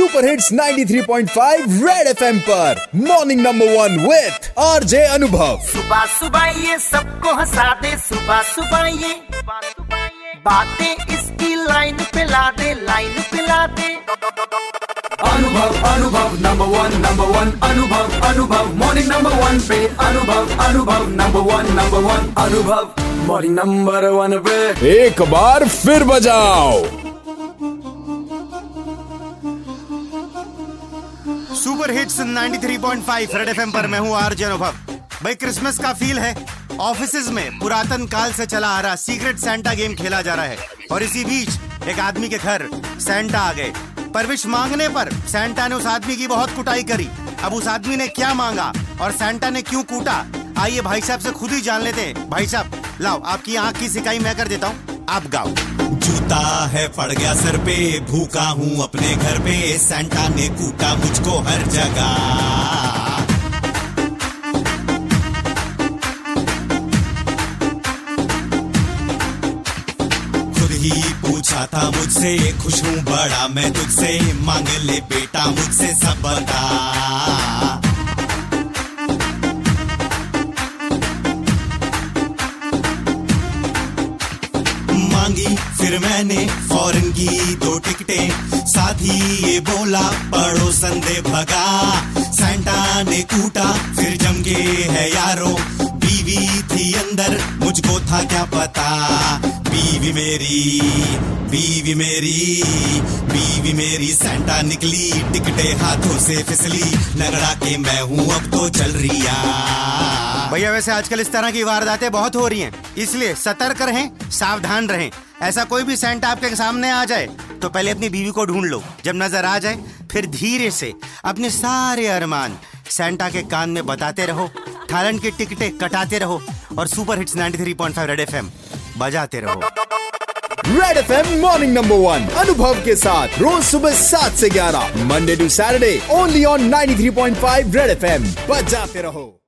Super hits 93.5 red FM पर। Morning number one with RJ Anubhav सुबह सुबह ये सबको हंसा दे सुबह सुबह ये बातें इसकी लाइन पे ला दे लाइन पे ला दे। अनुभव अनुभव नंबर वन नंबर वन अनुभव अनुभव मॉर्निंग नंबर वन पे Anubhav Anubhav number one number one Anubhav morning number one पे। एक बार फिर बजाओ। सुपर हिट्स 93.5 रेड एफएम पर मैं हूँ आरजे अनुभव। भाई, क्रिसमस का फील है। ऑफ़िस में पुरातन काल से चला आ रहा सीक्रेट सेंटा गेम खेला जा रहा है। और इसी बीच एक आदमी के घर सेंटा आ गए। परविश मांगने पर सेंटा ने उस आदमी की बहुत कुटाई करी। अब उस आदमी ने क्या मांगा और सेंटा ने क्यों कूटा? आइए भाई साहब से खुद ही जान लेते हैं। भाई साहब, लाओ, आपकी आँख की सिकाई मैं कर देता हूँ। आप गाओ। जूता है, पड़ गया सर पे। भूखा हूँ अपने घर पे। सेंटा ने कूटा मुझको हर जगह। खुद ही पूछा था मुझसे, खुश हूँ बड़ा मैं तुझसे। मांग ले बेटा मुझसे सब बता फिर मैंने फॉरन की दो टिकटें। साथ ही ये बोला पड़ोसन दे भगा। सेंटा ने कूटा फिर जम के है यारो। बीवी थी अंदर, मुझको था क्या पता। बीवी मेरी बीवी मेरी बीवी मेरी। सेंटा निकली, टिकटे हाथों से फिसली। लगड़ा के मैं हूँ, अब तो चल रिया। भैया, वैसे आजकल इस तरह की वारदातें बहुत हो रही हैं। इसलिए सतर्क रहें, सावधान रहें। ऐसा कोई भी सेंट आपके सामने आ जाए तो पहले अपनी बीवी को ढूंढ लो। जब नज़र आ जाए, फिर धीरे से अपने सारे अरमान सेंटा के कान में बताते रहो थाईलैंड की टिकटें कटाते रहो और सुपर हिट्स 93.5 रेड एफएम बजाते रहो। Red FM morning number one Anubhav के साथ, रोज सुबह सात से ग्यारह Monday to Saturday only on 93.5 red FM बजाते रहो।